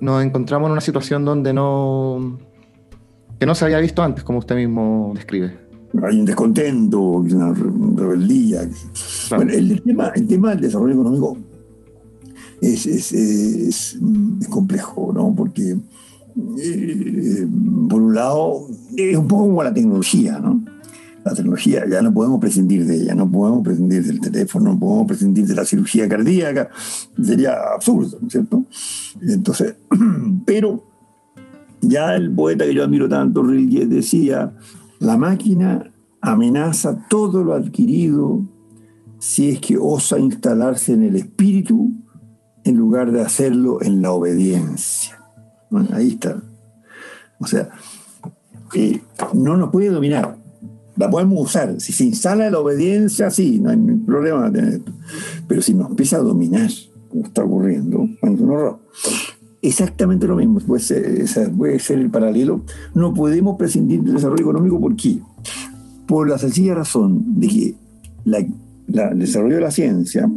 nos encontramos en una situación donde no, que no se había visto antes, como usted mismo describe. Hay un descontento, una rebeldía. Bueno, el, tema, el tema del desarrollo económico es, es, es, complejo, ¿no? Porque, eh, por un lado, es un poco como la tecnología, ¿no? La tecnología, ya no podemos prescindir de ella, no podemos prescindir del teléfono, no podemos prescindir de la cirugía cardíaca, sería absurdo, ¿no es cierto? Entonces, <clears throat> pero ya el poeta que yo admiro tanto, Rilke, decía, la máquina amenaza todo lo adquirido si es que osa instalarse en el espíritu en lugar de hacerlo en la obediencia. Ahí está. O sea, eh, no nos puede dominar la podemos usar. Si se instala la obediencia, sí, no hay problema tener esto. Pero si nos empieza a dominar, como está ocurriendo, es un horror. Exactamente lo mismo, puede ser, puede ser el paralelo. No podemos prescindir del desarrollo económico, ¿por qué? Por la sencilla razón de que el desarrollo de la ciencia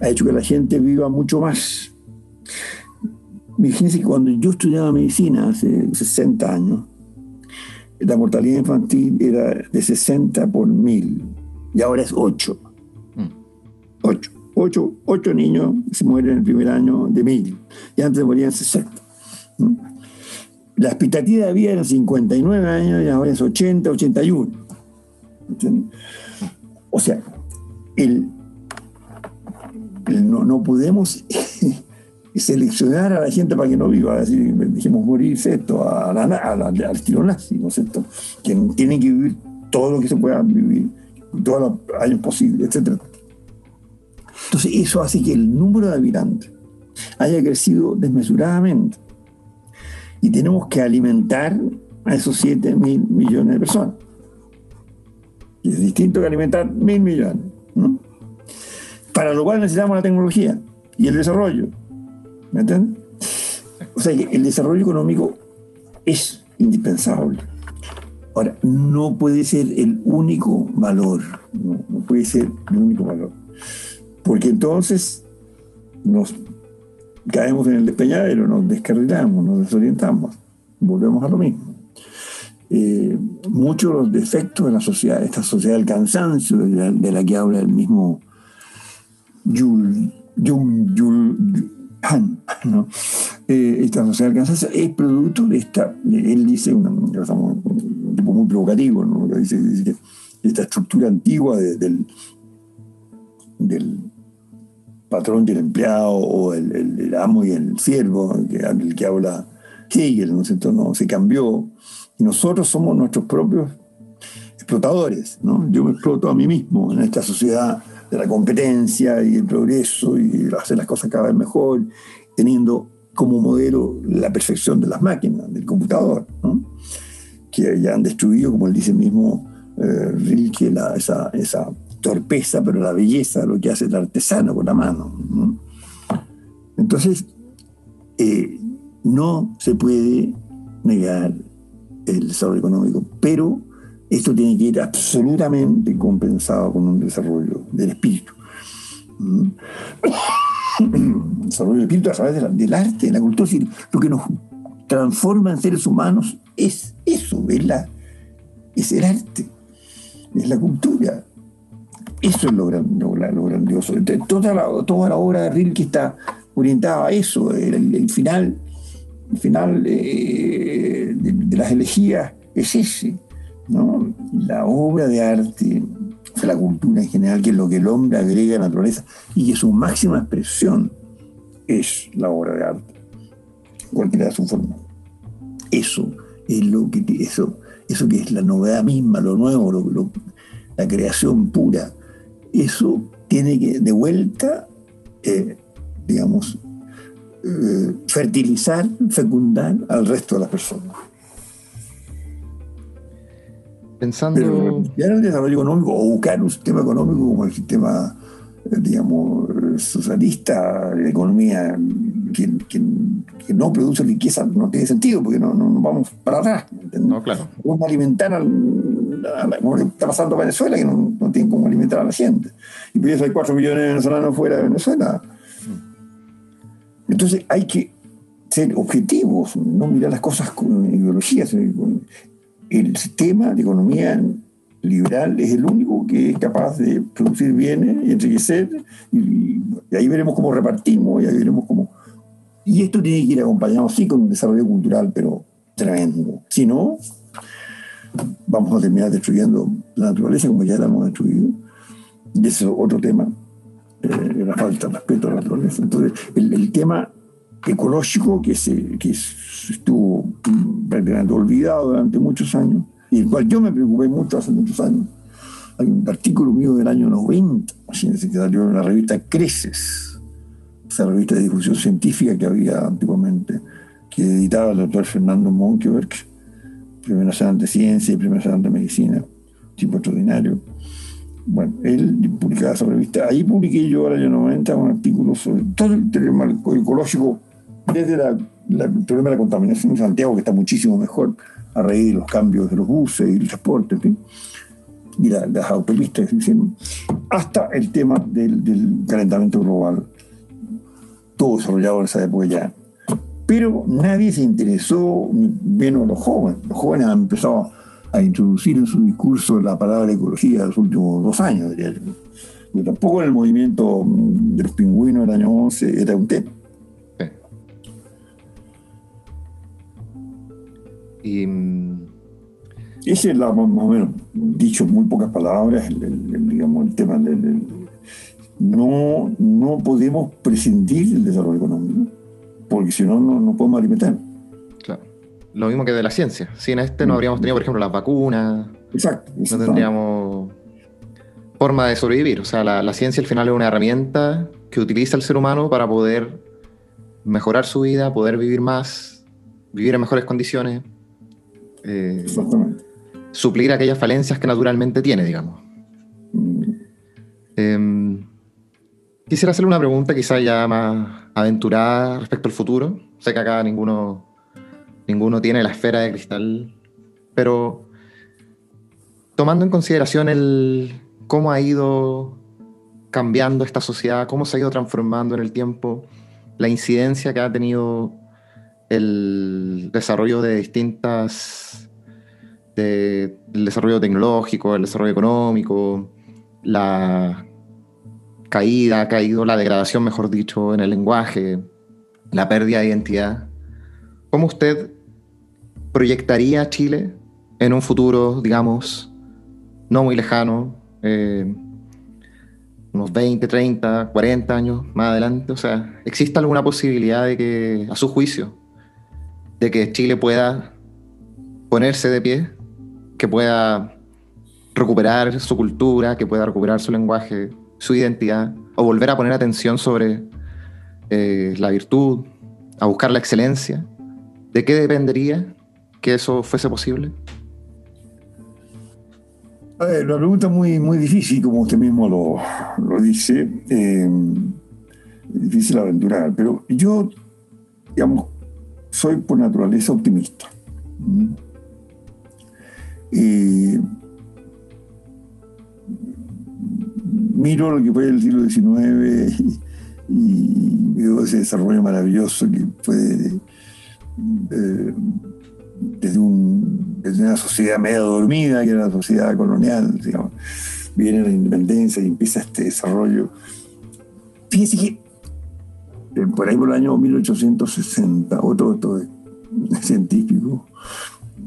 ha hecho que la gente viva mucho más. Fíjense que cuando yo estudiaba medicina hace 60 años, la mortalidad infantil era de 60 por mil y ahora es 8. 8. 8, 8 niños se mueren en el primer año de mil y antes morían 60. La expectativa de vida era 59 años y ahora es 80, 81. O sea, el, no, no podemos <laughs> seleccionar a la gente para que no viva, así dijimos morirse esto, a la, al estilo nazi, ¿no es cierto? Que tienen que vivir todo lo que se pueda vivir, todos los años posibles, etc. Entonces eso hace que el número de habitantes haya crecido desmesuradamente y tenemos que alimentar a esos 7 mil millones de personas. Y es distinto que alimentar mil millones. ¿no? Para lo cual necesitamos la tecnología y el desarrollo ¿Me entiendes? O sea, el desarrollo económico es indispensable. Ahora, no puede ser el único valor, no, puede ser el único valor, porque entonces nos caemos en el despeñadero, nos descarrilamos, nos desorientamos, volvemos a lo mismo. Eh, muchos de los defectos de la sociedad, esta sociedad del cansancio de la, que habla el mismo Jung Han, <coughs> Eh, esta sociedad del cansancio es producto de esta, él dice, un, tipo muy provocativo, ¿no? dice, esta estructura antigua del, del patrón y el empleado o el, amo y el siervo, que, el que habla Hegel, ¿no es cierto? No, se cambió y nosotros somos nuestros propios explotadores, ¿no? Yo me exploto a mí mismo en esta sociedad de la competencia y el progreso y hacer las cosas cada vez mejor, teniendo como modelo la perfección de las máquinas, del computador, que ya han destruido, como él dice mismo eh, Rilke, esa, esa torpeza, pero la belleza, lo que hace el artesano con la mano. Entonces, eh, no se puede negar el desarrollo económico, pero esto tiene que ir absolutamente compensado con un desarrollo del espíritu. El <coughs> desarrollo del espíritu a través del arte, de la cultura. lo que nos transforma en seres humanos es eso, es, es el arte, es la cultura. Eso es lo, grandioso. Toda la, toda la obra de Rilke está orientada a eso. El, final, el final eh, de, las elegías es ese. ¿No? La obra de arte, la cultura en general, que es lo que el hombre agrega a la naturaleza y que su máxima expresión es la obra de arte, cualquiera de su forma. Eso es lo que eso, eso que es la novedad misma, lo nuevo, la creación pura eso tiene que de vuelta, eh, digamos, eh, fertilizar, fecundar al resto de las personas. Pensando. en el desarrollo económico o buscar un sistema económico como el sistema, eh, digamos, socialista, de economía que, no produce riqueza, no tiene sentido porque no, no, vamos para atrás. No, claro. Vamos a alimentar al, como está pasando en Venezuela, que no, no tienen cómo alimentar a la gente. Y por eso hay 4 millones de venezolanos fuera de Venezuela. Entonces hay que ser objetivos, no mirar las cosas con ideologías. El sistema de economía liberal es el único que es capaz de producir bienes y enriquecer, y, ahí veremos cómo repartimos, y ahí veremos cómo... Y esto tiene que ir acompañado, sí, con un desarrollo cultural, pero tremendo. Si no, vamos a terminar destruyendo la naturaleza como ya la hemos destruido. Y ese es otro tema, eh, la falta de respeto a la naturaleza. Entonces, el, tema ecológico que, se, que estuvo prácticamente olvidado durante muchos años, y el cual yo me preocupé mucho hace muchos años. Hay un artículo mío del año 90, que salió en la revista Creces, esa revista de difusión científica que había antiguamente, que editaba el doctor Fernando Monkeberg, Primer Nacional de Ciencia y Primer Nacional de Medicina, tipo extraordinario. Bueno, él publicaba esa revista. Ahí publiqué yo el año 90 un artículo sobre todo el tema ecológico, desde la, el problema de la contaminación en Santiago, que está muchísimo mejor a raíz de los cambios de los buses y el transporte, y las autopistas, hasta el tema del, calentamiento global, todo desarrollado en esa época ya pero nadie se interesó, menos los jóvenes. Los jóvenes han empezado a introducir en su discurso la palabra ecología en los últimos dos años, yo. tampoco en el movimiento de los pingüinos del año 11 era un tema. Y, mm, Ese es la, más o menos, dicho muy pocas palabras, el, digamos, el tema del, no, no podemos prescindir del desarrollo económico porque si no, no podemos alimentar. Claro. Lo mismo que de la ciencia. Sin este no habríamos tenido, por ejemplo, las vacunas. Exacto. No tendríamos forma de sobrevivir. O sea, la, ciencia al final es una herramienta que utiliza el ser humano para poder mejorar su vida, poder vivir más, vivir en mejores condiciones. Eh. Suplir aquellas falencias que naturalmente tiene, digamos. Mm. Em, quisiera hacerle una pregunta quizá ya más aventurada respecto al futuro. Sé que acá ninguno ninguno tiene la esfera de cristal, pero tomando en consideración el cómo ha ido cambiando esta sociedad, cómo se ha ido transformando en el tiempo, la incidencia que ha tenido el desarrollo de distintas, el desarrollo tecnológico, el desarrollo económico, la caída, ha caído la degradación, mejor dicho, en el lenguaje, la pérdida de identidad. ¿Cómo usted proyectaría Chile en un futuro, digamos, no muy lejano, eh, unos 20, 30, 40 años más adelante? O sea, ¿existe alguna posibilidad de que, a su juicio, de que Chile pueda ponerse de pie, que pueda recuperar su cultura, que pueda recuperar su lenguaje, su identidad, o volver a poner atención sobre eh, la virtud, a buscar la excelencia? ¿De qué dependería que eso fuese posible? A ver, una pregunta muy, muy difícil, como usted mismo lo, lo dice. Eh, difícil aventurar, pero yo, digamos, soy por naturaleza optimista. Y miro lo que fue el siglo XIX y, veo ese desarrollo maravilloso que fue eh, desde, una sociedad medio dormida, que era la sociedad colonial, viene la independencia y empieza este desarrollo. Fíjese que eh, por ahí por el año 1860, otro, científico,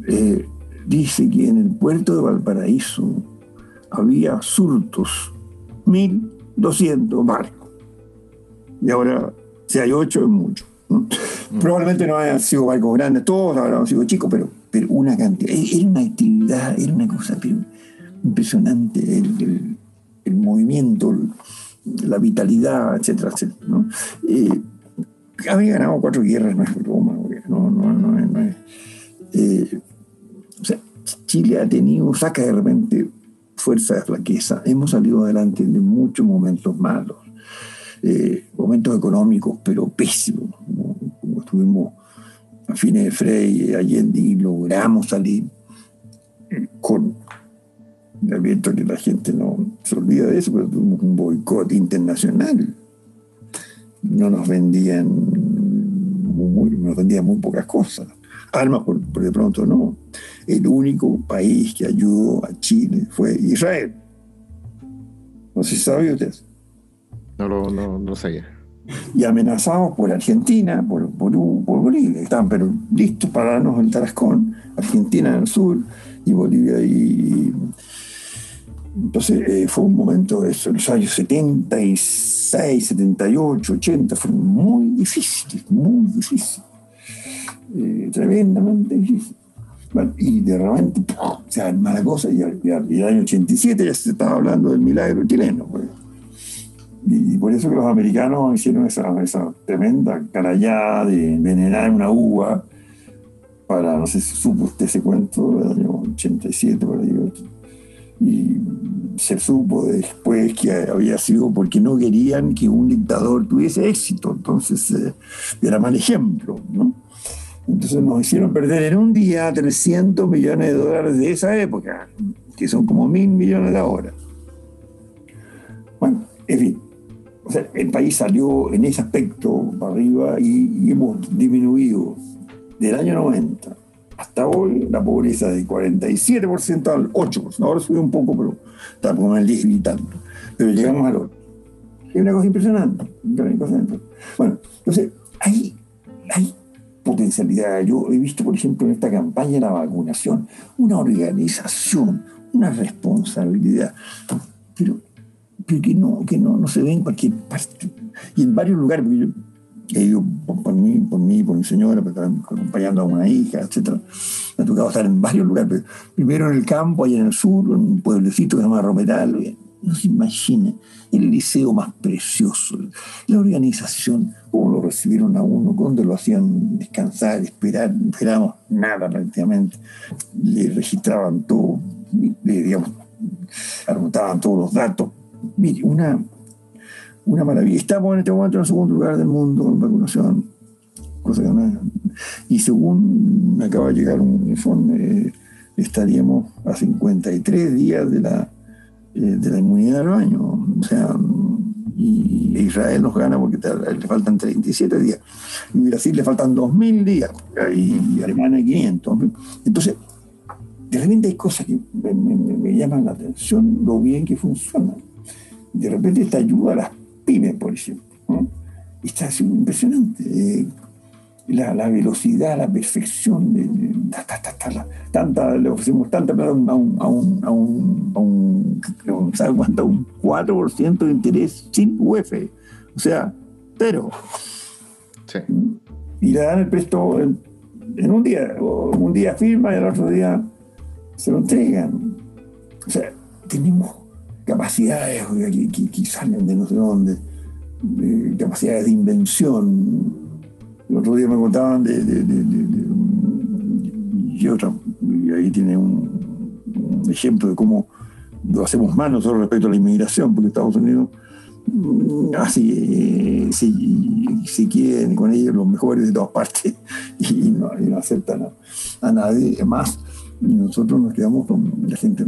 eh, dice que en el puerto de Valparaíso había surtos, 1.200 barcos. Y ahora, si hay ocho, es mucho. Mm. Probablemente no hayan sido barcos grandes, todos habrán sido chicos, pero, pero una cantidad. Era una actividad, era una cosa impresionante. El, movimiento, la vitalidad, etcétera, etcétera. ¿no? Eh, había ganado cuatro guerras, no es broma, no, no, no, no es. Eh, o sea, Chile ha tenido, saca de repente fuerza de flaqueza. Hemos salido adelante de muchos momentos malos, eh, momentos económicos, pero pésimos, como, estuvimos a fines de Frey, Allende, y logramos salir con el viento que la gente no se olvida de eso, pero tuvimos un boicot internacional. No nos vendían muy, nos vendían muy pocas cosas. Armas, por, de pronto, no. El único país que ayudó a Chile fue Israel. No sé si sabía usted. No lo no, no sabía. Y amenazados por Argentina, por, por, por Bolivia. Estaban pero listos para darnos el Tarascón. Argentina en el sur y Bolivia y entonces eh, fue un momento de eso, los años 76, 78, 80, fueron muy difíciles, muy difíciles, eh, tremendamente difíciles. y de repente o sea, mala cosa y al, el año 87 ya se estaba hablando del milagro chileno. Pues. Y, por eso que los americanos hicieron esa, esa tremenda carallada de envenenar una uva para, no sé si supo usted ese cuento del año 87, por ahí, y se supo después que había sido porque no querían que un dictador tuviese éxito, entonces eh, era mal ejemplo, ¿no? Entonces nos hicieron perder en un día 300 millones de dólares de esa época, que son como mil millones de ahora. Bueno, en fin, el país salió en ese aspecto para arriba y hemos disminuido del año 90 hasta hoy la pobreza de 47% al 8%. Ahora subió un poco, pero está como en el 10 y tanto. Pero llegamos al 8%. Es una cosa impresionante. Bueno, entonces, hay, hay potencialidad. Yo he visto, por ejemplo, en esta campaña de la vacunación, una organización, una responsabilidad, pero, pero que, no, que no, no se ve en cualquier parte. Y en varios lugares, yo he ido por, mí, por mí, por mi señora, acompañando a una hija, etc. Me ha tocado estar en varios lugares. Primero en el campo, allá en el sur, en un pueblecito que se llama Romeral. No se imagina el liceo más precioso, la organización, cómo lo recibieron a uno, dónde lo hacían descansar, esperar, no esperábamos nada prácticamente. Le registraban todo, le, digamos, anotaban todos los datos. Mire, una, una maravilla. Estamos en este momento en el segundo lugar del mundo en vacunación, cosa Y según acaba de llegar un informe, estaríamos a 53 días de la, de la inmunidad del baño. O sea, y Israel nos gana porque le faltan 37 días. Y Brasil le faltan 2.000 días. Y Alemania 500. Entonces, de repente hay cosas que me, llaman la atención, lo bien que funciona. De repente esta ayuda a las pymes, por ejemplo. Está impresionante. Eh, la, velocidad, la perfección, de, tanta, le ofrecemos tanta plata a un, a un, a un, a un, ¿sabe cuánto? Un 4% de interés sin UF. O sea, pero. Sí. Y le dan el presto en, un día, o un día firma y el otro día se lo entregan. O sea, tenemos capacidades que, que, salen de no sé dónde, capacidades de invención el otro día me contaban de, y otra, y ahí tiene un, ejemplo de cómo lo hacemos mal nosotros respecto a la inmigración, porque Estados Unidos mm, así se, quieren con ellos los mejores de todas partes <laughs> y no, aceptan a, nadie más. Y nosotros nos quedamos con la gente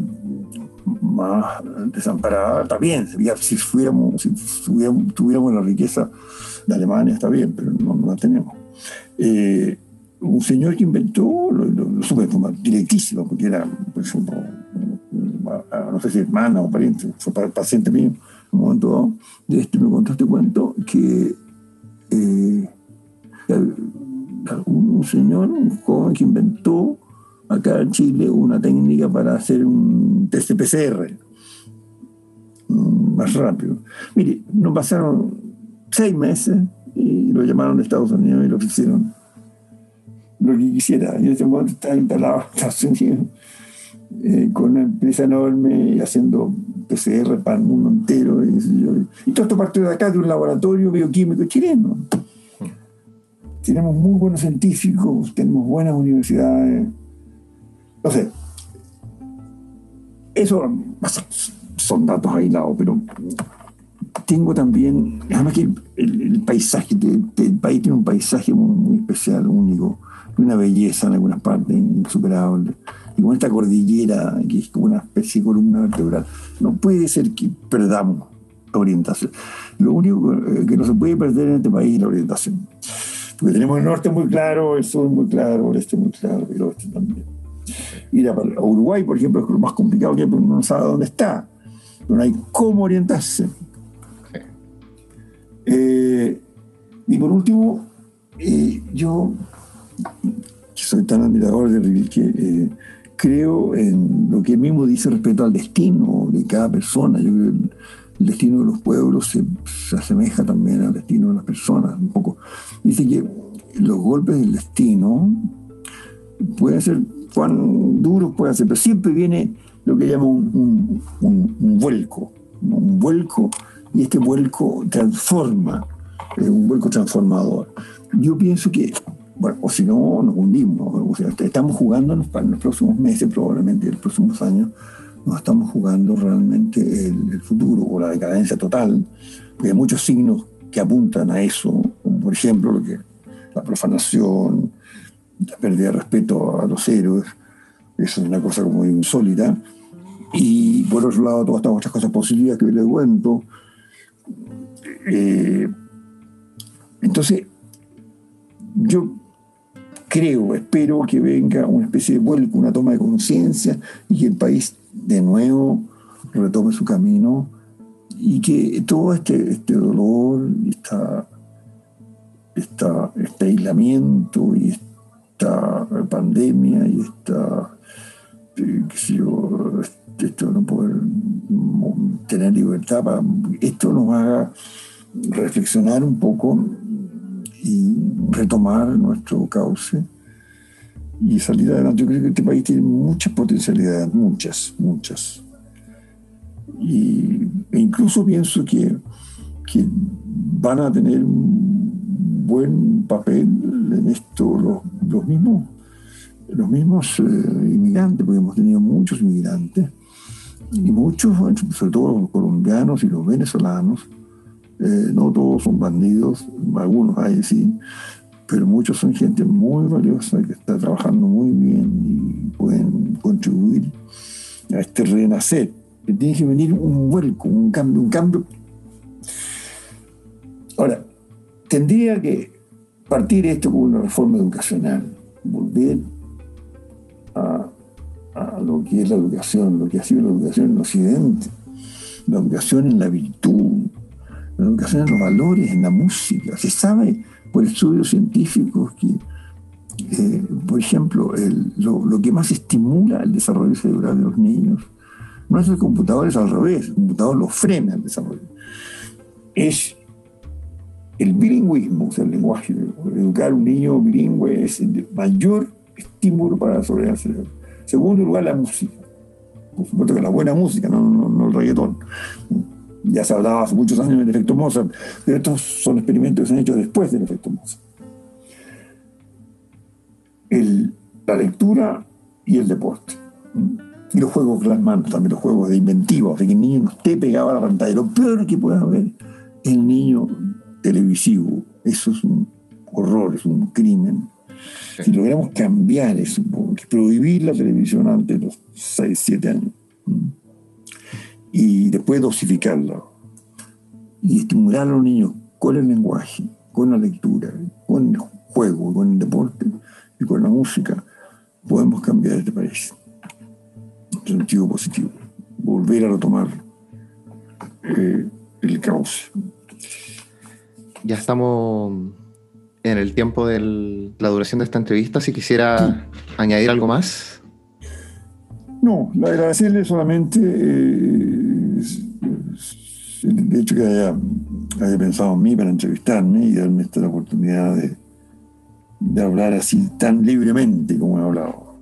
más desamparada, está bien, si, fuéramos, si tuviéramos la riqueza de Alemania está bien, pero no, la tenemos. Eh, un señor que inventó, lo, lo, supe de forma directísima, porque era, por ejemplo, no sé si hermana o pariente, fue paciente mío, en un momento dado, de este me contó este cuento, que eh, un, señor, un joven que inventó acá en Chile una técnica para hacer un test PCR mm, más rápido. Mire, no pasaron seis meses y lo llamaron de Estados Unidos y lo hicieron lo que quisiera. Y en ese momento estaba instalado en Estados Unidos eh, con una empresa enorme haciendo PCR para el mundo entero. Y, todo esto partió de acá, de un laboratorio bioquímico chileno. Tenemos muy buenos científicos, tenemos buenas universidades. Sé. Eso son datos aislados, pero tengo también, además que el, paisaje, el, país tiene un paisaje muy, especial, único, una belleza en algunas partes insuperable. Y con esta cordillera, que es como una especie de columna vertebral, no puede ser que perdamos la orientación. Lo único que no se puede perder en este país es la orientación. Porque tenemos el norte muy claro, el sur muy claro, el este muy claro y el oeste también. Ir a, Uruguay, por ejemplo, es lo más complicado que uno no sabe dónde está. No hay cómo orientarse. Eh, y por último, eh, yo soy tan admirador de Rilke que eh, creo en lo que él mismo dice respecto al destino de cada persona. Yo creo que el destino de los pueblos se, asemeja también al destino de las personas un poco. Dice que los golpes del destino pueden ser cuán duros pueden ser, pero siempre viene lo que llama un, un vuelco, un vuelco y este vuelco transforma, es un vuelco transformador. Yo pienso que, bueno, o si no, nos hundimos. O sea, estamos jugando en los, próximos meses, probablemente en los próximos años, nos estamos jugando realmente el, futuro o la decadencia total, porque hay muchos signos que apuntan a eso, como por ejemplo lo que, la profanación, la pérdida de respeto a los héroes, es una cosa como insólita. Y por otro lado, todas estas otras cosas positivas que les cuento, eh, entonces, yo creo, espero que venga una especie de vuelco, una toma de conciencia y que el país de nuevo retome su camino y que todo este, este dolor, esta, este aislamiento y esta pandemia y esta, eh, esto no poder tener libertad, para, esto nos haga reflexionar un poco y retomar nuestro cauce y salir adelante. Yo creo que este país tiene muchas potencialidades, muchas, muchas. Y, e incluso pienso que, que van a tener buen papel en esto los, los mismos, los mismos eh, inmigrantes, porque hemos tenido muchos inmigrantes, y muchos, sobre todo los colombianos y los venezolanos, eh, no todos son bandidos, algunos hay sí, pero muchos son gente muy valiosa que está trabajando muy bien y pueden contribuir a este renacer. tiene que venir un vuelco, un cambio, un cambio. Ahora, tendría que partir esto con una reforma educacional, volver a, a lo que es la educación, lo que ha sido la educación en Occidente, la educación en la virtud, la educación en los valores, en la música. Se sabe por estudios científicos que, eh, por ejemplo, lo, que más estimula el desarrollo cerebral de los niños no es el computador, es al revés, el computador lo frena el desarrollo. Es el bilingüismo, o sea, el lenguaje. Educar a un niño bilingüe es el mayor estímulo para desarrollar el cerebro. Segundo lugar, la música. Por supuesto que la buena música, no, el reggaetón ya se hablaba hace muchos años del efecto Mozart, pero estos son experimentos que se han hecho después del efecto Mozart. la lectura y el deporte. Y los juegos con también los juegos de inventivos, de que el niño no esté pegado a la pantalla. Lo peor que puede haber es el niño televisivo. Eso es un horror, es un crimen. Si logramos cambiar eso, prohibir la televisión antes de los 6, 7 años y después dosificarlo y estimular a los niños con el lenguaje, con la lectura, con el juego, con el deporte y con la música, podemos cambiar este país en sentido positivo, volver a retomar eh, el caos. Ya estamos en el tiempo de la duración de esta entrevista. Si quisiera añadir algo más. No, agradecerle solamente eh, el hecho que haya, pensado en mí para entrevistarme y darme esta oportunidad de, de hablar así tan libremente como he hablado.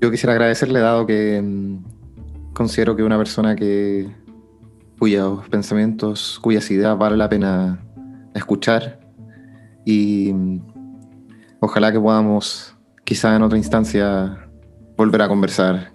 Yo quisiera agradecerle, dado que mm, considero que una persona que cuyos pensamientos, cuyas ideas vale la pena escuchar. Y mm, ojalá que podamos, quizá en otra instancia, volver a conversar